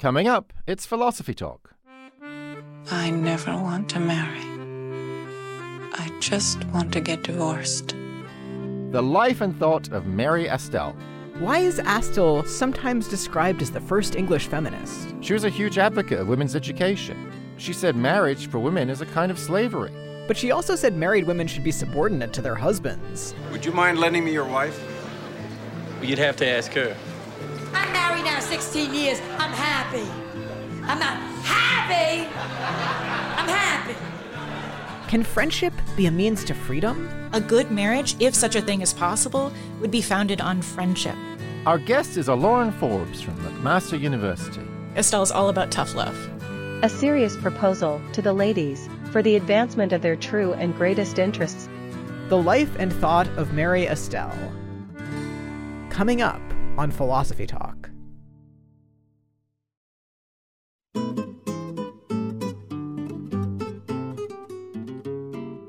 Coming up, it's Philosophy Talk. I never want to marry. I just want to get divorced. The life and thought of Mary Astell. Why is Astell sometimes described as the first English feminist? She was a huge advocate of women's education. She said marriage for women is a kind of slavery. But she also said married women should be subordinate to their husbands. Would you mind lending me your wife? You'd have to ask her. I'm 16 years. I'm happy. I'm not happy. I'm happy. Can friendship be a means to freedom? A good marriage, if such a thing is possible, would be founded on friendship. Our guest is Allauren Forbes from McMaster University. Astell is all about tough love. A serious proposal to the ladies for the advancement of their true and greatest interests. The life and thought of Mary Astell. Coming up on Philosophy Talk.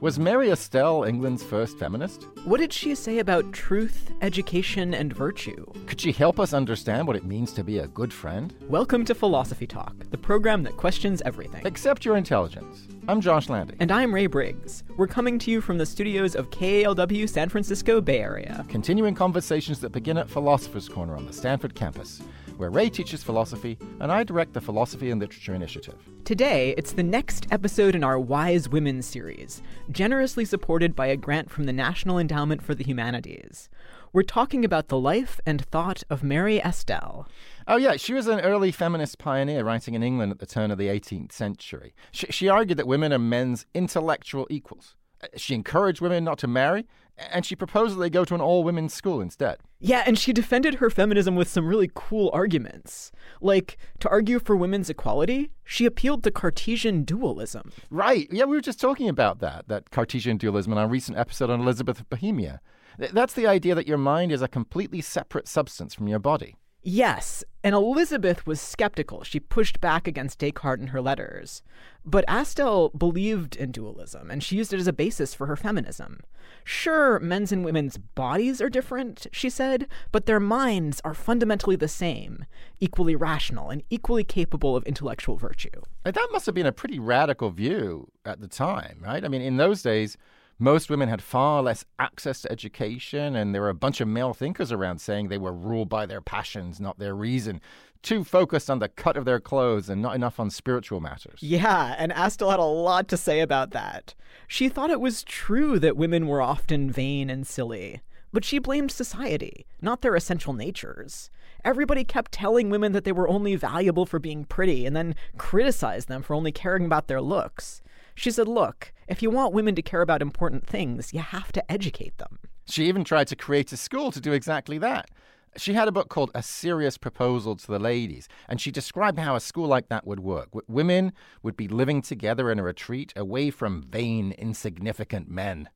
Was Mary Astell England's first feminist? What did she say about truth, education, and virtue? Could she help us understand what it means to be a good friend? Welcome to Philosophy Talk, the program that questions everything. Except your intelligence. I'm Josh Landy. And I'm Ray Briggs. We're coming to you from the studios of KALW San Francisco Bay Area. Continuing conversations that begin at Philosopher's Corner on the Stanford campus, where Ray teaches philosophy and I direct the Philosophy and Literature Initiative. Today, it's the next episode in our Wise Women series, generously supported by a grant from the National Endowment for the Humanities. We're talking about the life and thought of Mary Astell. Oh, yeah, she was an early feminist pioneer writing in England at the turn of the 18th century. She, she argued that women are men's intellectual equals. Uh, She encouraged women not to marry, and she proposed that they go to an all women's school instead. Yeah, and she defended her feminism with some really cool arguments. Like, to argue for women's equality, she appealed to Cartesian dualism. Right. Yeah, we were just talking about that, that Cartesian dualism in our recent episode on Elizabeth of Bohemia. That's the idea that your mind is a completely separate substance from your body. Yes, and Elizabeth was skeptical. She pushed back against Descartes in her letters. But Astell believed in dualism, and she used it as a basis for her feminism. Sure, men's and women's bodies are different, she said, but their minds are fundamentally the same, equally rational and equally capable of intellectual virtue. And that must have been a pretty radical view at the time, right? I mean, in those days, most women had far less access to education, and there were a bunch of male thinkers around saying they were ruled by their passions, not their reason, too focused on the cut of their clothes and not enough on spiritual matters. Yeah, and Astell had a lot to say about that. She thought it was true that women were often vain and silly, but she blamed society, not their essential natures. Everybody kept telling women that they were only valuable for being pretty and then criticized them for only caring about their looks. She said, Look, if you want women to care about important things, you have to educate them. She even tried to create a school to do exactly that. She had a book called A Serious Proposal to the Ladies, and she described how a school like that would work. Women would be living together in a retreat away from vain, insignificant men.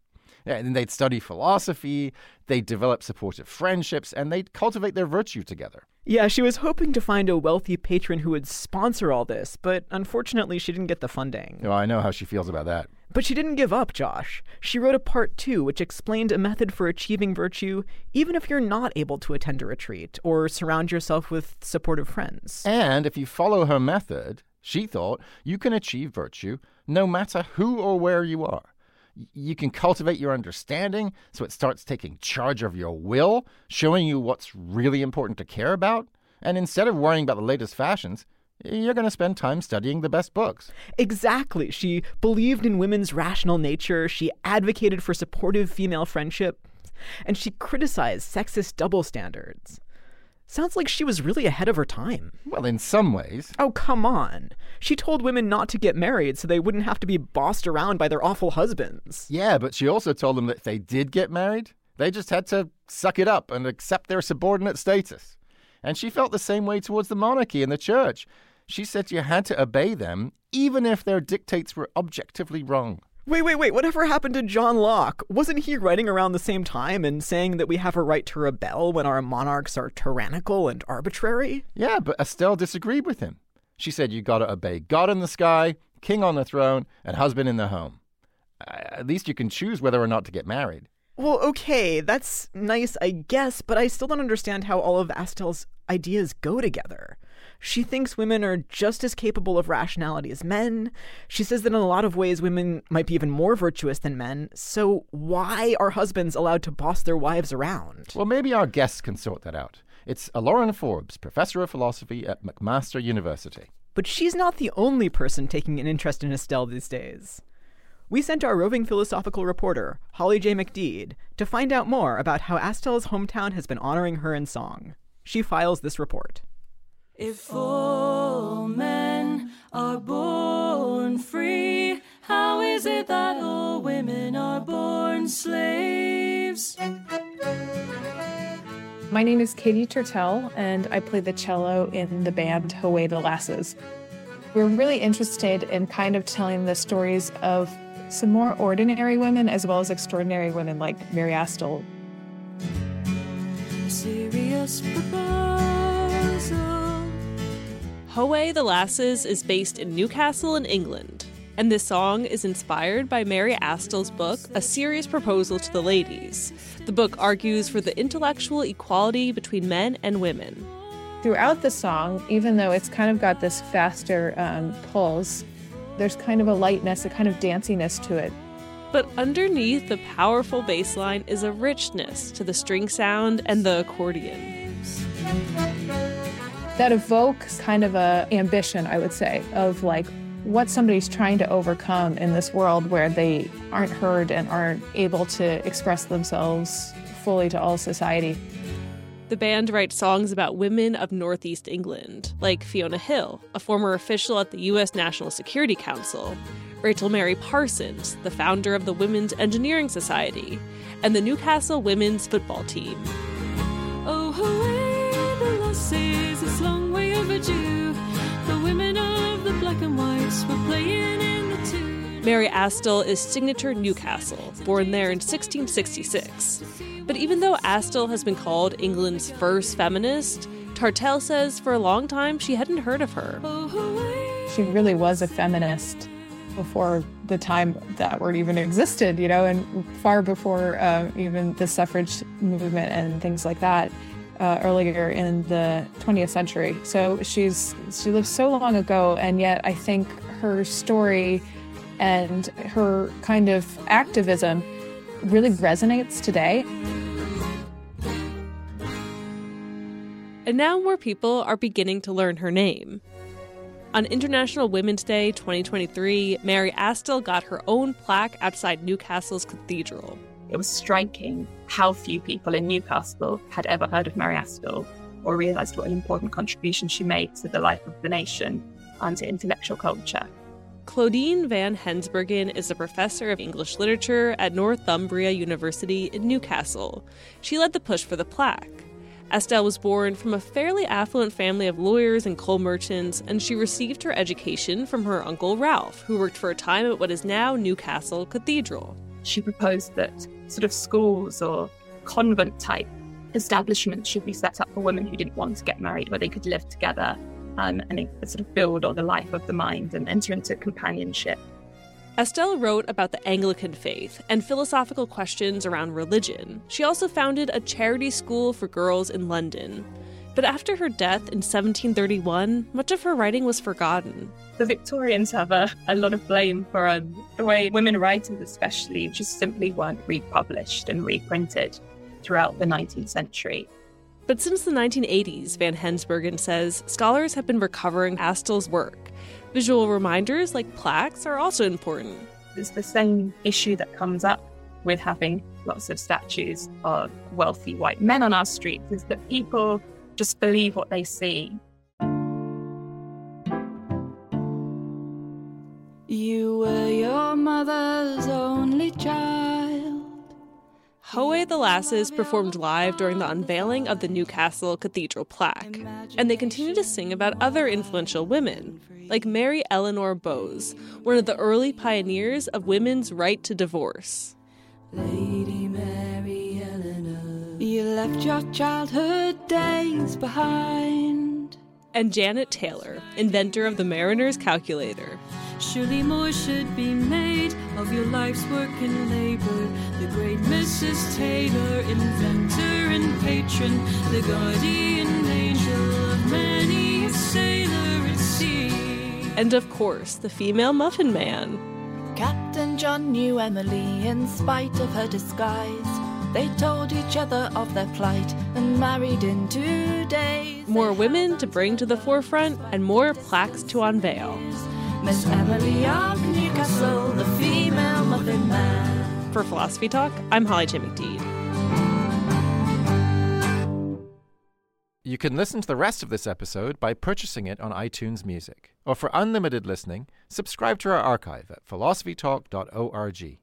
Yeah, And they'd study philosophy, they'd develop supportive friendships, and they'd cultivate their virtue together. Yeah, she was hoping to find a wealthy patron who would sponsor all this, but unfortunately she didn't get the funding. Oh, I know how she feels about that. But she didn't give up, Josh. She wrote a part two, which explained a method for achieving virtue, even if you're not able to attend a retreat or surround yourself with supportive friends. And if you follow her method, she thought you can achieve virtue no matter who or where you are. You can cultivate your understanding so it starts taking charge of your will, showing you what's really important to care about. And instead of worrying about the latest fashions, you're going to spend time studying the best books. Exactly. She believed in women's rational nature, she advocated for supportive female friendship, and she criticized sexist double standards. Sounds like she was really ahead of her time. Well, in some ways. Oh, come on. She told women not to get married so they wouldn't have to be bossed around by their awful husbands. Yeah, but she also told them that if they did get married, they just had to suck it up and accept their subordinate status. And she felt the same way towards the monarchy and the church. She said you had to obey them, even if their dictates were objectively wrong. Wait, wait, wait. Whatever happened to John Locke? Wasn't he writing around the same time and saying that we have a right to rebel when our monarchs are tyrannical and arbitrary? Yeah, but Astell disagreed with him. She said you gotta obey God in the sky, king on the throne, and husband in the home. At least you can choose whether or not to get married. Well, okay, that's nice, I guess, but I still don't understand how all of Astell's ideas go together. She thinks women are just as capable of rationality as men. She says that in a lot of ways, women might be even more virtuous than men. So, why are husbands allowed to boss their wives around? Well, maybe our guests can sort that out. It's Allauren Forbes, professor of philosophy at McMaster University. But she's not the only person taking an interest in Astell these days. We sent our roving philosophical reporter, Holly J. McDede, to find out more about how Astell's hometown has been honoring her in song. She files this report. If all men are born free, how is it that all women are born slaves? My name is Katie Turtell, and I play the cello in the band Howay the Lasses. We're really interested in kind of telling the stories of some more ordinary women as well as extraordinary women like Mary Astell. Serious Howay the Lasses is based in Newcastle in England, and this song is inspired by Mary Astell's book, A Serious Proposal to the Ladies. The book argues for the intellectual equality between men and women. Throughout the song, even though it's kind of got this faster um, pulse, there's kind of a lightness, a kind of danciness to it. But underneath the powerful bass line is a richness to the string sound and the accordion. That evokes kind of a ambition, I would say, of like what somebody's trying to overcome in this world where they aren't heard and aren't able to express themselves fully to all society. The band writes songs about women of Northeast England, like Fiona Hill, a former official at the U.S. National Security Council, Rachel Mary Parsons, the founder of the Women's Engineering Society, and the Newcastle women's football team. Oh, the it's long way overdue. The women of the black and whites were playing in the tune. Mary Astell is signature Newcastle, born there in 1666. But even though Astell has been called England's first feminist, Turtell says for a long time she hadn't heard of her. She really was a feminist before the time that word even existed, you know, and far before uh, even the suffrage movement and things like that. Uh, earlier in the 20th century. So she's she lived so long ago, and yet I think her story and her kind of activism really resonates today. And now more people are beginning to learn her name. On International Women's Day 2023, Mary Astell got her own plaque outside Newcastle's cathedral. It was striking how few people in Newcastle had ever heard of Mary Astell or realised what an important contribution she made to the life of the nation and to intellectual culture. Claudine Van Hensbergen is a professor of English literature at Northumbria University in Newcastle. She led the push for the plaque. Astell was born from a fairly affluent family of lawyers and coal merchants, and she received her education from her uncle Ralph, who worked for a time at what is now Newcastle Cathedral. She proposed that sort of schools or convent type establishments should be set up for women who didn't want to get married, where they could live together um, and sort of build on the life of the mind and enter into companionship. Astell wrote about the Anglican faith and philosophical questions around religion. She also founded a charity school for girls in London. But after her death in 1731, much of her writing was forgotten. The Victorians have a, a lot of blame for um, the way women writers, especially, just simply weren't republished and reprinted throughout the 19th century. But since the 1980s, Van Hensbergen says, scholars have been recovering Astell's work. Visual reminders like plaques are also important. It's the same issue that comes up with having lots of statues of wealthy white men on our streets is that people just believe what they see. You were your mother's only child. Howay the Lasses performed live during the unveiling of the Newcastle Cathedral plaque, and they continue to sing about other influential women, like Mary Eleanor Bowes, one of the early pioneers of women's right to divorce. Lady Mary Eleanor, you left your childhood days behind. And Janet Taylor, inventor of the Mariner's Calculator. Surely more should be made of your life's work and labor. The great Mrs. Taylor, inventor and patron, the guardian angel of many a sailor. At sea. And of course, the female Muffin Man. Captain John knew Emily in spite of her disguise. They told each other of their plight and married in two days. More women to bring to the forefront and more plaques to unveil. Miss Emily of Newcastle, the female Muffin Man. For Philosophy Talk, I'm Holly J. McDede. You can listen to the rest of this episode by purchasing it on iTunes Music. Or for unlimited listening, subscribe to our archive at philosophytalk.org.